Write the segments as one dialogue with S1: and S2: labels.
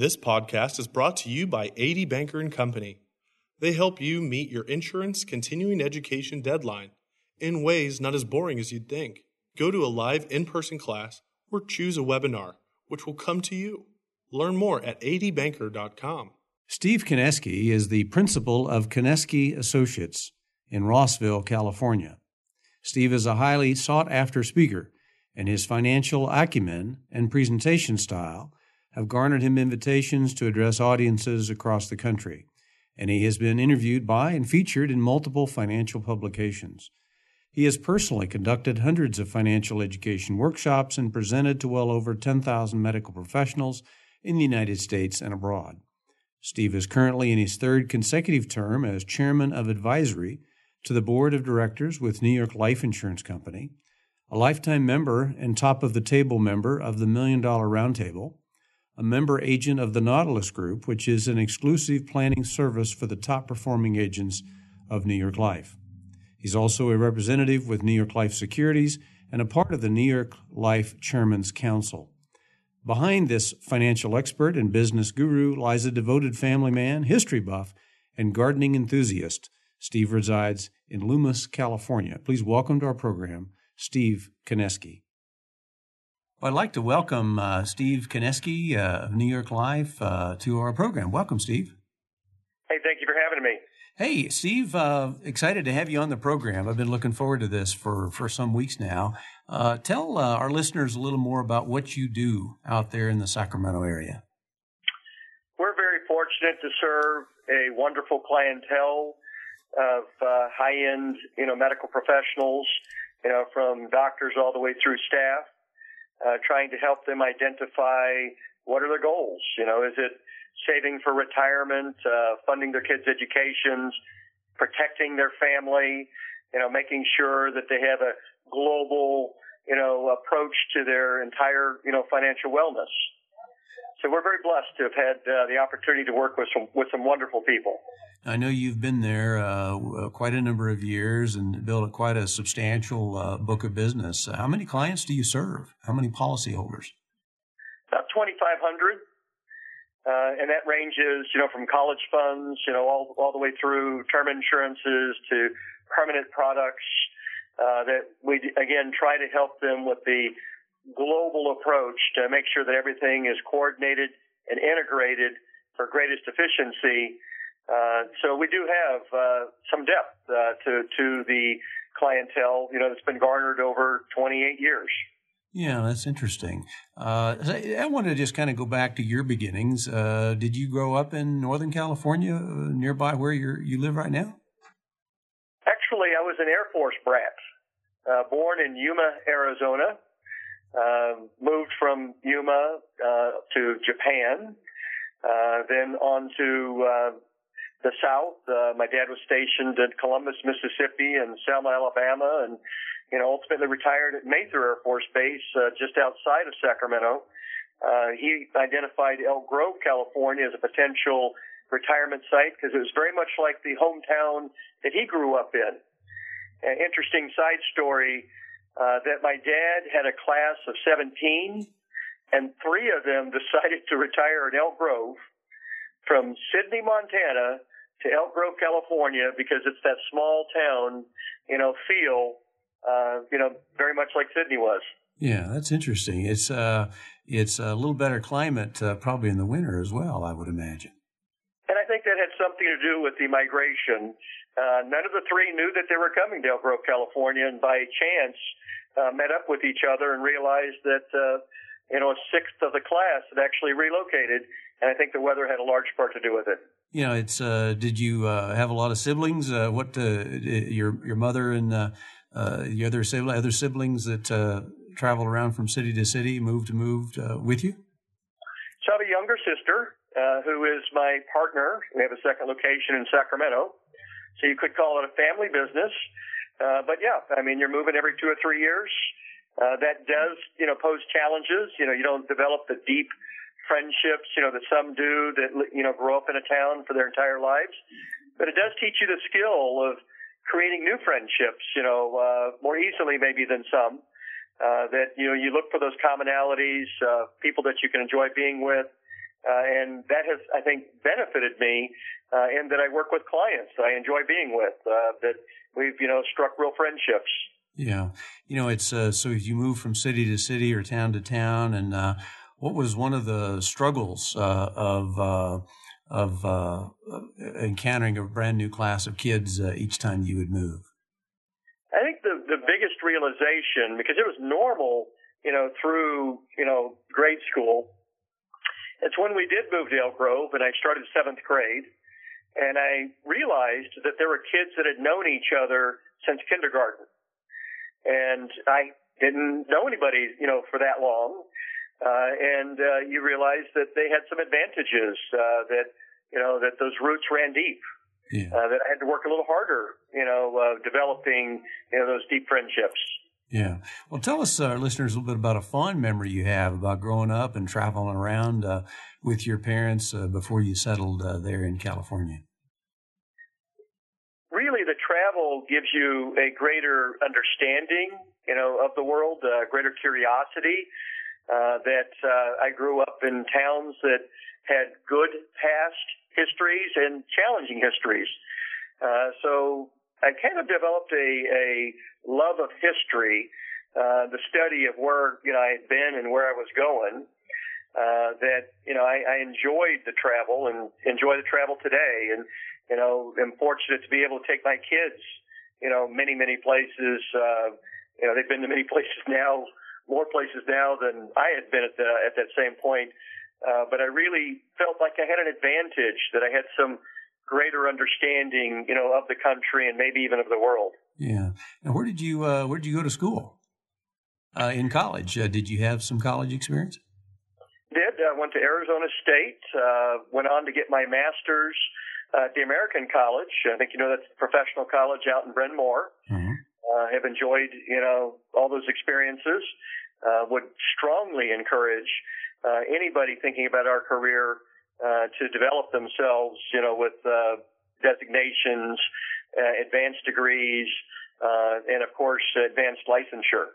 S1: This podcast is brought to you by A.D. Banker and Company. They help you meet your insurance continuing education deadline in ways not as boring as you'd think. Go to a live in-person class or choose a webinar, which will come to you. Learn more at adbanker.com.
S2: Steve Kineski is the principal of Kineski Associates in Roseville, California. Steve is a highly sought after speaker, and his financial acumen and presentation style have garnered him invitations to address audiences across the country, and he has been interviewed by and featured in multiple financial publications. He has personally conducted hundreds of financial education workshops and presented to well over 10,000 medical professionals in the United States and abroad. Steve is currently in his third consecutive term as chairman of advisory to the board of directors with New York Life Insurance Company, a lifetime member and top of the table member of the Million Dollar Roundtable, a member agent of the Nautilus Group, which is an exclusive planning service for the top performing agents of New York Life. He's also a representative with New York Life Securities and a part of the New York Life Chairman's Council. Behind this financial expert and business guru lies a devoted family man, history buff, and gardening enthusiast. Steve resides in Loomis, California. Please welcome to our program Steve Kineski. Well, I'd like to welcome uh, Steve Kineski uh, of New York Life uh, to our program. Welcome, Steve.
S3: Hey, thank you for having me.
S2: Hey, Steve, uh, excited to have you on the program. I've been looking forward to this for, for some weeks now. Uh, tell uh, our listeners a little more about what you do out there in the Sacramento area.
S3: We're very fortunate to serve a wonderful clientele of uh, high-end, you know, medical professionals, you know, from doctors all the way through staff, uh, trying to help them identify what are their goals. You know, is it saving for retirement, uh, funding their kids' educations, protecting their family, you know, making sure that they have a global, you know, approach to their entire, you know, financial wellness. So we're very blessed to have had uh, the opportunity to work with some with some wonderful people.
S2: I know you've been there uh, quite a number of years and built a, quite a substantial uh, book of business. How many clients do you serve? How many policyholders?
S3: About 2,500. Uh, and that ranges, you know, from college funds, you know, all, all the way through term insurances to permanent products, uh, that we, again, try to help them with the global approach to make sure that everything is coordinated and integrated for greatest efficiency. Uh, so we do have, uh, some depth, uh, to, to the clientele, you know, that's been garnered over 28 years.
S2: Yeah, that's interesting. Uh, I want to just kind of go back to your beginnings. Uh, did you grow up in Northern California, uh, nearby where you you live right now?
S3: Actually, I was an Air Force brat. Uh, born in Yuma, Arizona. Um, moved from Yuma uh, to Japan, uh, then on to the South. my dad was stationed at Columbus, Mississippi, and Selma, Alabama, and you know, ultimately retired at Mather Air Force Base uh, just outside of Sacramento. Uh, he identified Elk Grove, California as a potential retirement site because it was very much like the hometown that he grew up in. An interesting side story uh, that my dad had a class of 17 and three of them decided to retire in Elk Grove from Sidney, Montana to Elk Grove, California because it's that small town, you know, feel uh, you know, very much like Sidney was.
S2: Yeah, that's interesting. It's uh, it's a little better climate uh, probably in the winter as well, I would imagine.
S3: And I think that had something to do with the migration. Uh, none of the three knew that they were coming to Elk Grove, California, and by chance uh, met up with each other and realized that uh, you know a sixth of the class had actually relocated, and I think the weather had a large part to do with it.
S2: You know, it's. Uh, did you uh, have a lot of siblings? Uh, what uh, your your mother and uh, uh, the other sibling, other siblings that uh, travel around from city to city, moved to move uh, with you?
S3: So I have a younger sister uh, who is my partner. We have a second location in Sacramento, so you could call it a family business. Uh, but yeah, I mean, you're moving every two or three years. Uh, that does, you know, pose challenges. You know, you don't develop the deep friendships, you know, that some do that, you know, grow up in a town for their entire lives. But it does teach you the skill of creating new friendships, you know, uh, more easily maybe than some. Uh, that you know, you look for those commonalities, uh, people that you can enjoy being with, uh, and that has, I think, benefited me, uh, and that I work with clients that I enjoy being with. Uh, that we've, you know, struck real friendships.
S2: Yeah, you know, it's uh, so you move from city to city or town to town, and uh, what was one of the struggles uh, of uh, of uh, encountering a brand new class of kids uh, each time you would move?
S3: I think the the biggest realization, because it was normal, you know, through you know grade school. It's when we did move to Elk Grove, and I started seventh grade, and I realized that there were kids that had known each other since kindergarten and I didn't know anybody, you know, for that long. Uh, and uh, you realize that they had some advantages uh, that you know that those roots ran deep. Yeah. Uh, that I had to work a little harder, you know, uh, developing you know those deep friendships.
S2: Yeah. Well, tell us, our listeners, a little bit about a fond memory you have about growing up and traveling around uh, with your parents uh, before you settled uh, there in California
S3: really the travel gives you a greater understanding, you know, of the world, uh, greater curiosity. Uh, that uh, I grew up in towns that had good past histories and challenging histories. Uh, so I kind of developed a, a love of history, uh, the study of where you know I had been and where I was going. Uh, that you know I, I enjoyed the travel and enjoy the travel today. And you know, am fortunate to be able to take my kids, you know, many, many places. Uh, you know, they've been to many places now, more places now than I had been at the, at that same point. Uh, but I really felt like I had an advantage that I had some greater understanding, you know, of the country and maybe even of the world.
S2: Yeah. Now, where did you, uh, where did you go to school? Uh, in college, uh, did you have some college experience?
S3: Did. I went to Arizona State, uh, went on to get my master's at the American College. I think you know that's a professional college out in Bryn Mawr. Mm-hmm. Uh, have enjoyed you know all those experiences. Uh, would strongly encourage uh, anybody thinking about our career uh, to develop themselves, you know, with uh, designations, uh, advanced degrees, uh, and of course advanced licensure.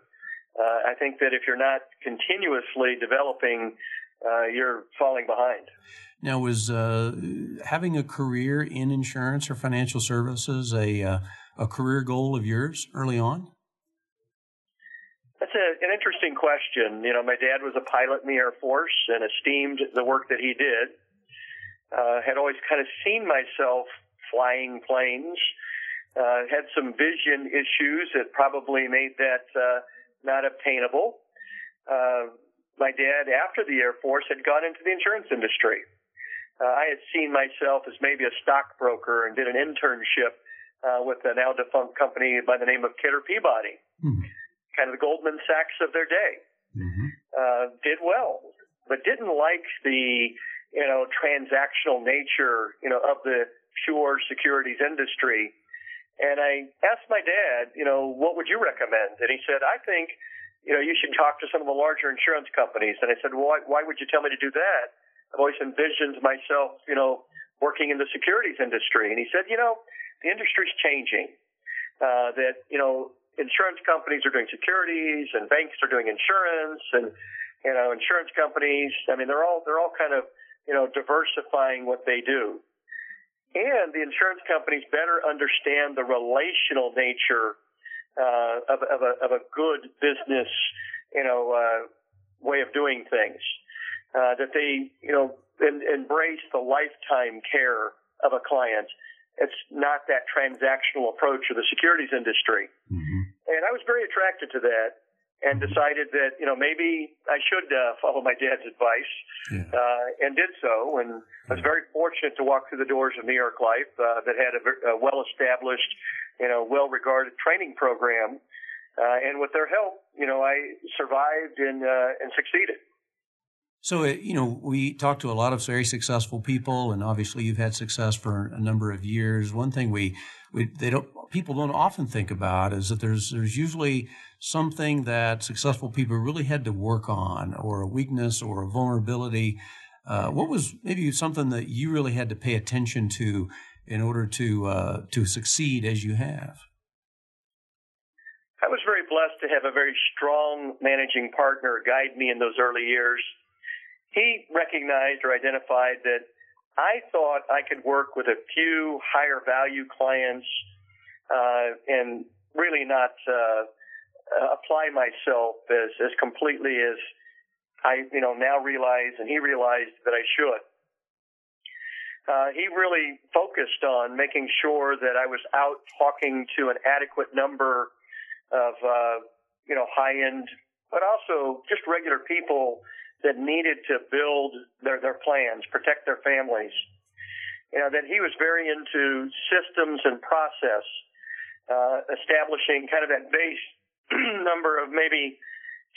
S3: Uh, I think that if you're not continuously developing, uh, you're falling behind.
S2: Now, was uh, having a career in insurance or financial services a uh, a career goal of yours early on?
S3: That's a, an interesting question. You know, my dad was a pilot in the Air Force and esteemed the work that he did. Uh, had always kind of seen myself flying planes. Uh, had some vision issues that probably made that uh, not obtainable. Uh, my dad, after the Air Force, had gone into the insurance industry uh, I had seen myself as maybe a stockbroker and did an internship uh, with a now defunct company by the name of Kidder Peabody, mm-hmm. kind of the Goldman Sachs of their day. Mm-hmm. Uh, did well, but didn't like the you know transactional nature you know of the pure securities industry. And I asked my dad, you know, what would you recommend? And he said, I think, you know, you should talk to some of the larger insurance companies. And I said, well, why, why would you tell me to do that? I've always envisioned myself, you know, working in the securities industry. And he said, you know, the industry's changing. Uh, that, you know, insurance companies are doing securities and banks are doing insurance and, you know, insurance companies, I mean, they're all, they're all kind of, you know, diversifying what they do. And the insurance companies better understand the relational nature uh, of, of, a, of a good business, you know, uh, way of doing things uh, that they, you know, en- embrace the lifetime care of a client. It's not that transactional approach of the securities industry. Mm-hmm. And I was very attracted to that and decided that, you know, maybe I should uh, follow my dad's advice yeah. uh, and did so. And I was very fortunate to walk through the doors of New York Life uh, that had a, a well established, you know, well regarded training program. Uh, and with their help, you know, I survived and, uh, and succeeded.
S2: So, uh, you know, we talk to a lot of very successful people, and obviously you've had success for a number of years. One thing we, we they don't people don't often think about is that there's there's usually something that successful people really had to work on, or a weakness, or a vulnerability. Uh, what was maybe something that you really had to pay attention to in order to uh, to succeed as you have?
S3: I was very blessed to have a very strong managing partner guide me in those early years he recognized or identified that I thought I could work with a few higher value clients uh, and really not uh, apply myself as, as completely as I, you know, now realize and he realized that I should. Uh, he really focused on making sure that I was out talking to an adequate number of, uh, you know, high end, but also just regular people that needed to build their, their plans, protect their families. You know, that he was very into systems and process, uh, establishing kind of that base number of maybe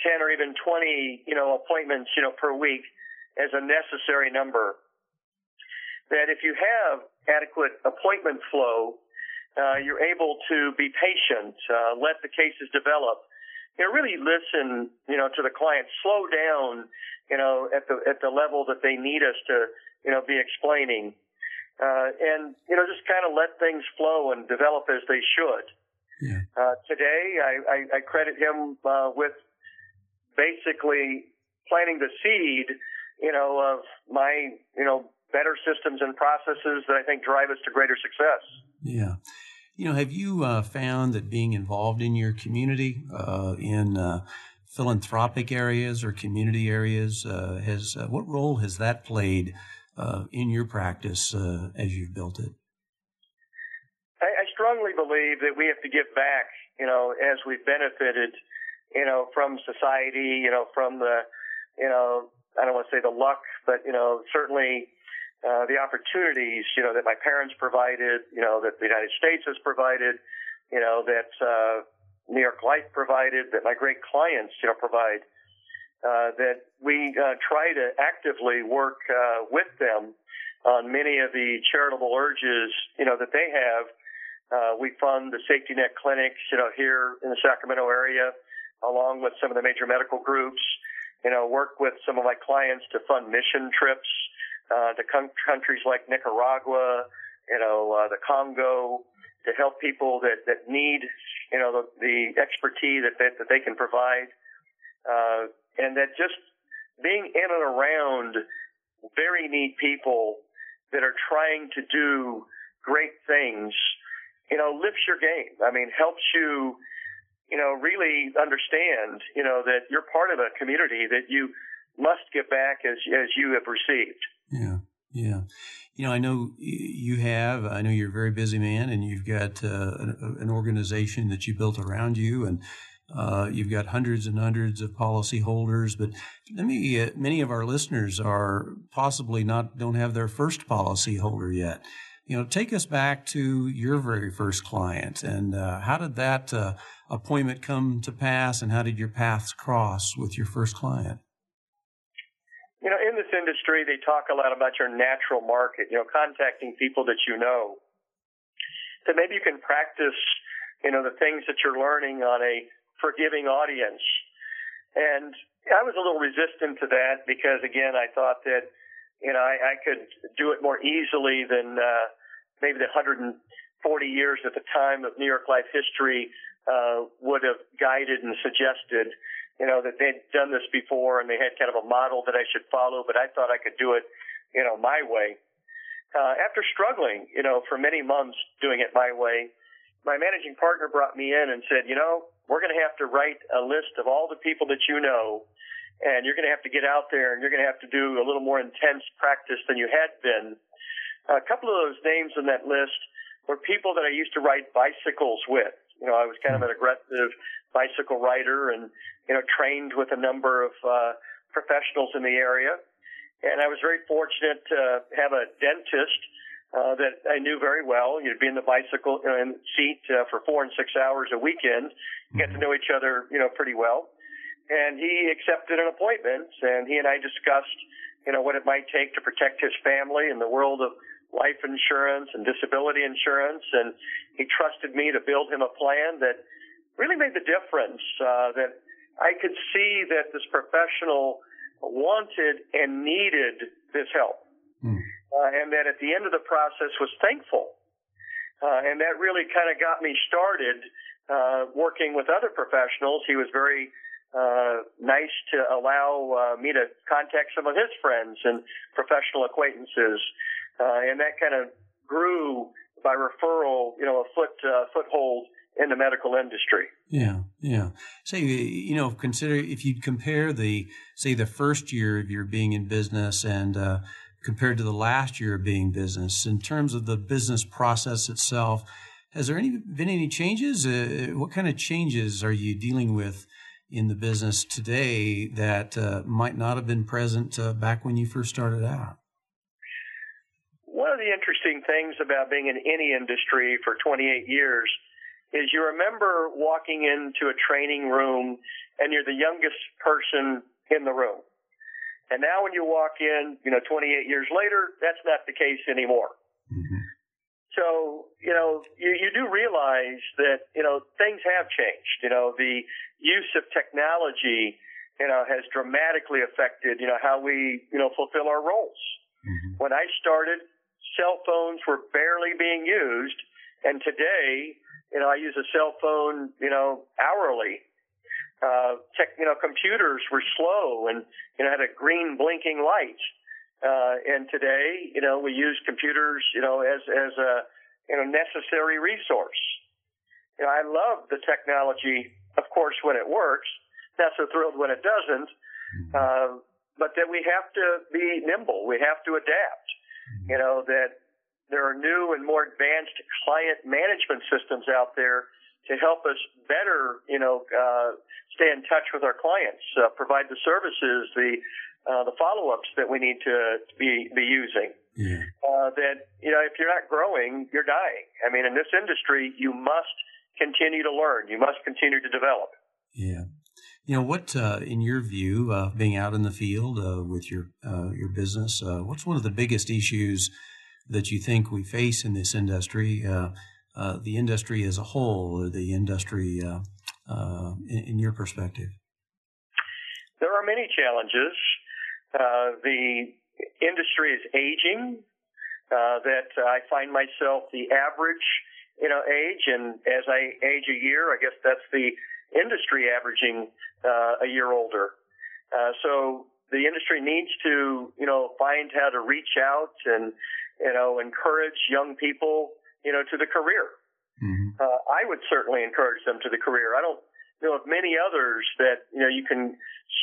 S3: 10 or even 20, you know, appointments, you know, per week as a necessary number. That if you have adequate appointment flow, uh, you're able to be patient, uh, let the cases develop, you know, really listen, you know, to the client, slow down you know, at the at the level that they need us to, you know, be explaining, uh, and you know, just kind of let things flow and develop as they should. Yeah. Uh, today, I, I, I credit him uh, with basically planting the seed, you know, of my, you know, better systems and processes that I think drive us to greater success.
S2: Yeah. You know, have you uh, found that being involved in your community, uh, in uh, philanthropic areas or community areas? Uh, has uh, what role has that played uh, in your practice uh, as you've built it?
S3: Believe that we have to give back. You know, as we've benefited, you know, from society. You know, from the, you know, I don't want to say the luck, but you know, certainly. Uh, the opportunities, you know, that my parents provided, you know, that the United States has provided, you know, that uh, New York Life provided, that my great clients, you know, provide, uh, that we uh, try to actively work uh, with them on many of the charitable urges, you know, that they have. Uh, we fund the safety net clinics, you know, here in the Sacramento area, along with some of the major medical groups. You know, work with some of my clients to fund mission trips uh, to countries like Nicaragua, you know, uh, the Congo, to help people that, that need, you know, the, the expertise that, that, that they can provide. Uh, and that just being in and around very neat people that are trying to do great things, you know, lifts your game. I mean, helps you, you know, really understand, you know, that you're part of a community that you must give back as, as you have received.
S2: Yeah. Yeah. You know, I know you have, I know you're a very busy man and you've got uh, an, organization that you built around you and uh, you've got hundreds and hundreds of policyholders, but many, uh, many of our listeners are possibly not, don't have their first policyholder yet. You know, take us back to your very first client and uh, how did that uh, appointment come to pass and how did your paths cross with your first client?
S3: You know, in this industry, they talk a lot about your natural market, you know, contacting people that you know. That maybe you can practice, you know, the things that you're learning on a forgiving audience. And I was a little resistant to that because, again, I thought that, you know, I, I could do it more easily than uh, maybe the 140 years at the time of New York life history uh, would have guided and suggested you know, that they'd done this before and they had kind of a model that I should follow, but I thought I could do it, you know, my way. Uh, after struggling, you know, for many months doing it my way, my managing partner brought me in and said, you know, we're going to have to write a list of all the people that you know, and you're going to have to get out there and you're going to have to do a little more intense practice than you had been. A couple of those names on that list were people that I used to ride bicycles with. You know, I was kind of an aggressive bicycle rider and, you know, trained with a number of uh, professionals in the area. And I was very fortunate to have a dentist uh, that I knew very well. You'd be in the bicycle you know, in seat uh, for four and six hours a weekend, get to know each other, you know, pretty well. And he accepted an appointment, and he and I discussed, you know, what it might take to protect his family in the world of life insurance and disability insurance. And he trusted me to build him a plan that really made the difference. Uh, that I could see that this professional wanted and needed this help, mm. uh, and that at the end of the process was thankful. Uh, and that really kind of got me started uh, working with other professionals. He was very uh, nice to allow uh, me to contact some of his friends and professional acquaintances, uh, and that kind of grew by referral, you know, a foot uh, foothold in the medical industry.
S2: Yeah, yeah. Say, you know, consider if you compare the, say, the first year of your being in business and uh, compared to the last year of being business, in terms of the business process itself, has there any been any changes? Uh, what kind of changes are you dealing with in the business today that uh, might not have been present uh, back when you first started out?
S3: One of the interesting things about being in any industry for 28 years is you remember walking into a training room and you're the youngest person in the room. And now when you walk in, you know, 28 years later, that's not the case anymore. Mm-hmm. So, you know, you, you do realize that, you know, things have changed. You know, the use of technology, you know, has dramatically affected, you know, how we, you know, fulfill our roles. Mm-hmm. When I started, cell phones were barely being used. And today, you know, I use a cell phone, you know, hourly. Uh, tech, you know, computers were slow and, you know, had a green blinking light. Uh, and today, you know, we use computers, you know, as, as a, you know, necessary resource. You know, I love the technology, of course, when it works. Not so thrilled when it doesn't. Uh, but that we have to be nimble. We have to adapt. You know, that there are new and more advanced client management systems out there to help us better, you know, uh, stay in touch with our clients, uh, provide the services, the uh, the follow-ups that we need to be be using. Yeah. Uh, that you know, if you're not growing, you're dying. I mean, in this industry, you must continue to learn. You must continue to develop.
S2: Yeah. You know what, uh, in your view, uh, being out in the field uh, with your uh, your business, uh, what's one of the biggest issues that you think we face in this industry, uh, the industry as a whole, or the industry in, in, your perspective?
S3: There are many challenges. The industry is aging. That I find myself the average, you know, age, and as I age a year, I guess that's the industry averaging a year older. so the industry needs to, you know, find how to reach out and you know, encourage young people, you know, to the career. Mm-hmm. Uh, I would certainly encourage them to the career. I don't know of many others that, you know, you can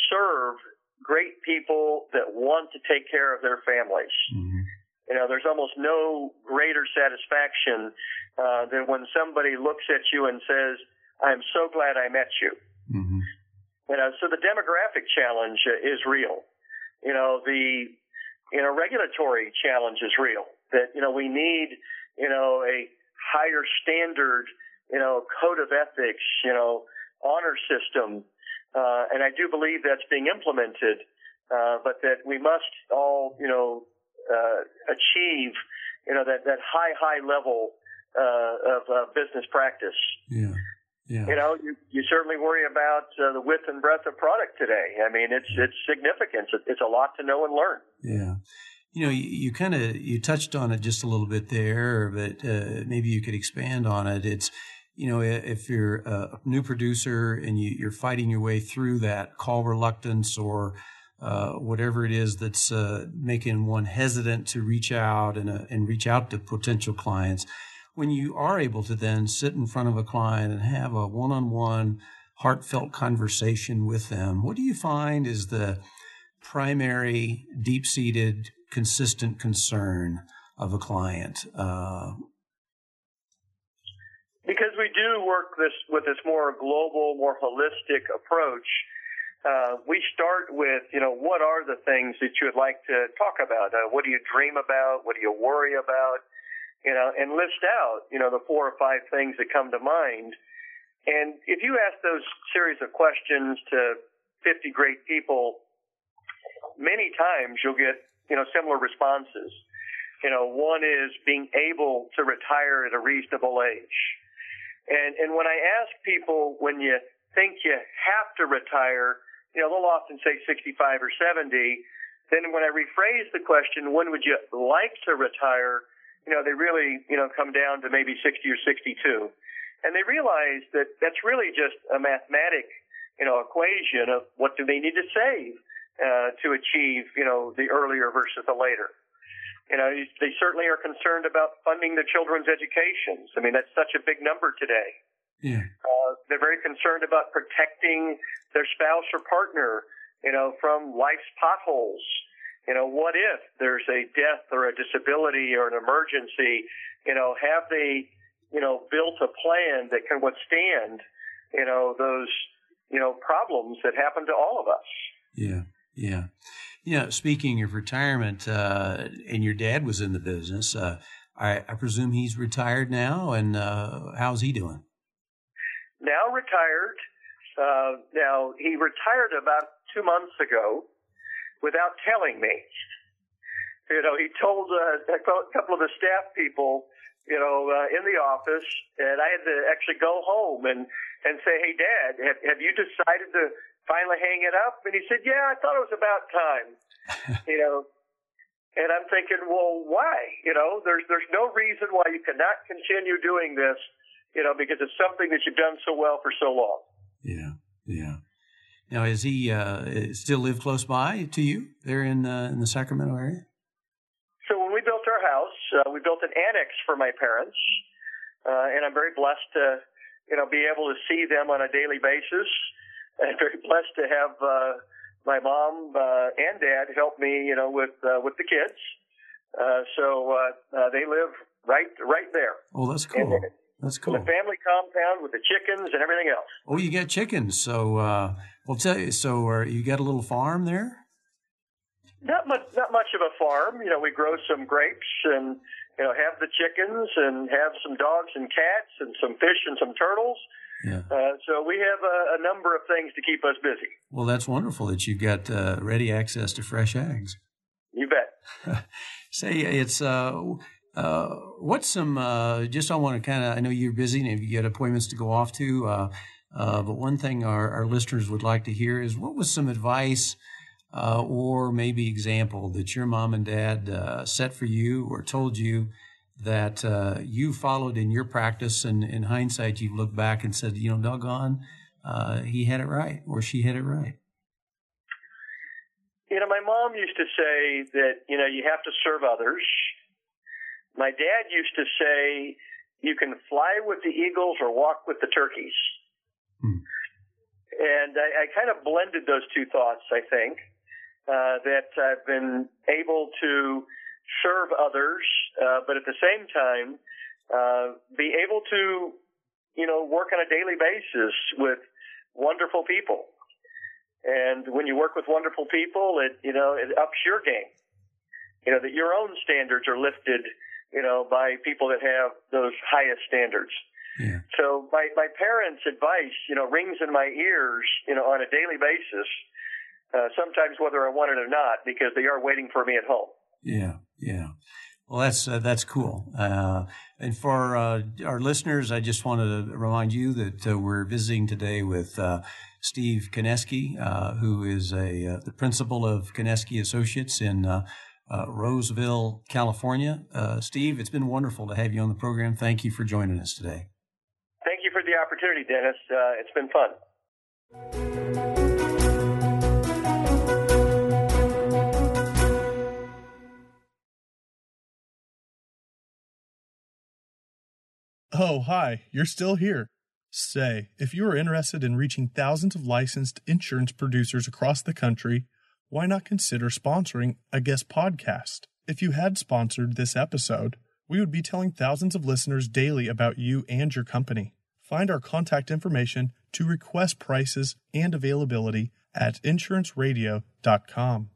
S3: serve great people that want to take care of their families. Mm-hmm. You know, there's almost no greater satisfaction uh, than when somebody looks at you and says, "I'm so glad I met you." Mm-hmm. You know, so the demographic challenge is real. You know, the you know, regulatory challenge is real. That, you know, we need, you know, a higher standard, you know, code of ethics, you know, honor system. Uh, and I do believe that's being implemented, uh, but that we must all, you know, uh, achieve, you know, that, that high, high level uh, of uh, business practice.
S2: Yeah. Yeah.
S3: You know, you, you certainly worry about uh, the width and breadth of product today. I mean, it's it's significant. It's a lot to know and learn.
S2: Yeah. You know, you, you kind of you touched on it just a little bit there, but uh, maybe you could expand on it. It's you know, if you're a new producer and you, are fighting your way through that call reluctance or uh, whatever it is that's uh, making one hesitant to reach out and, uh, and reach out to potential clients, when you are able to then sit in front of a client and have a one on one, heartfelt conversation with them, what do you find is the primary, deep seated, consistent concern of a client? Uh,
S3: because we do work this with this more global, more holistic approach. Uh, we start with, you know, what are the things that you would like to talk about? Uh, what do you dream about? What do you worry about? You know, and list out, you know, the four or five things that come to mind. And if you ask those series of questions to 50 great people, many times you'll get, you know, similar responses. You know, one is being able to retire at a reasonable age. And, and when I ask people when you think you have to retire, you know, they'll often say 65 or 70. Then when I rephrase the question, when would you like to retire? You know, they really, you know, come down to maybe 60 or 62. And they realize that that's really just a mathematic, you know, equation of what do they need to save uh, to achieve, you know, the earlier versus the later. You know, they certainly are concerned about funding the children's educations. I mean, that's such a big number today.
S2: Yeah.
S3: Uh, they're very concerned about protecting their spouse or partner, you know, from life's potholes. You know, what if there's a death or a disability or an emergency? You know, have they, you know, built a plan that can withstand, you know, those, you know, problems that happen to all of us?
S2: Yeah. Yeah. You know, Speaking of retirement, uh, and your dad was in the business, uh, I, I, presume he's retired now, and uh, how's he doing?
S3: Now retired. Uh, now he retired about two months ago without telling me. You know, he told uh, a couple of the staff people, you know, uh, in the office, and I had to actually go home and and say, "Hey, Dad, have, have you decided to finally hang it up? And he said, Yeah, I thought it was about time. you know, and I'm thinking, well, why? You know, there's there's no reason why you cannot continue doing this, you know, because it's something that you've done so well for so long.
S2: Yeah, yeah. Now, is he uh, still live close by to you there in uh, in the Sacramento area?
S3: So when we built our house, uh, we built an annex for my parents, uh, and I'm very blessed to, you know, be able to see them on a daily basis and very blessed to have uh, my mom uh, and dad help me, you know, with uh, with the kids. Uh, so uh, uh, they live right right there.
S2: Oh, that's cool. And, that's cool.
S3: The family compound with the chickens and everything else.
S2: Oh, you got chickens. So, uh, well, tell you. So, uh, you got a little farm there?
S3: Not much. Not much of a farm. You know, we grow some grapes and you know have the chickens and have some dogs and cats and some fish and some turtles.
S2: Yeah.
S3: Uh, so we have a, a, number of things to keep us busy.
S2: Well, that's wonderful that you've got uh, ready access to fresh eggs.
S3: You bet.
S2: Say it's uh, uh, what's some uh, just I want to kind of I know you're busy and you get appointments to go off to, uh, uh, but one thing our, our listeners would like to hear is what was some advice or maybe example that your mom and dad set for you or told you that uh, you followed in your practice, and in hindsight, you look back and said, you know, doggone, uh, he had it right, or she had it right?
S3: You know, my mom used to say that, you know, you have to serve others. My dad used to say, you can fly with the eagles or walk with the turkeys. Hmm. And I, I kind of blended those two thoughts, I think, uh, that I've been able to serve others, uh, but at the same time, uh, be able to, you know, work on a daily basis with wonderful people. And when you work with wonderful people, it, you know, it ups your game. You know, that your own standards are lifted, you know, by people that have those highest standards.
S2: Yeah.
S3: So my, my parents' advice, you know, rings in my ears, you know, on a daily basis, uh, sometimes whether I want it or not, because they are waiting for me at home.
S2: Yeah. Yeah. Well, that's uh, that's cool. Uh, and for uh, our listeners, I just wanted to remind you that uh, we're visiting today with uh, Steve Kineski, uh, who is a the principal of Kineski Associates in Roseville, California. Steve, it's been wonderful to have you on the program. Thank you for joining us today.
S3: Thank you for the opportunity, Dennis. Uh, it's been fun.
S1: Oh, hi, you're still here. Say, if you are interested in reaching thousands of licensed insurance producers across the country, why not consider sponsoring a guest podcast? If you had sponsored this episode, we would be telling thousands of listeners daily about you and your company. Find our contact information to request prices and availability at insuranceradio.com.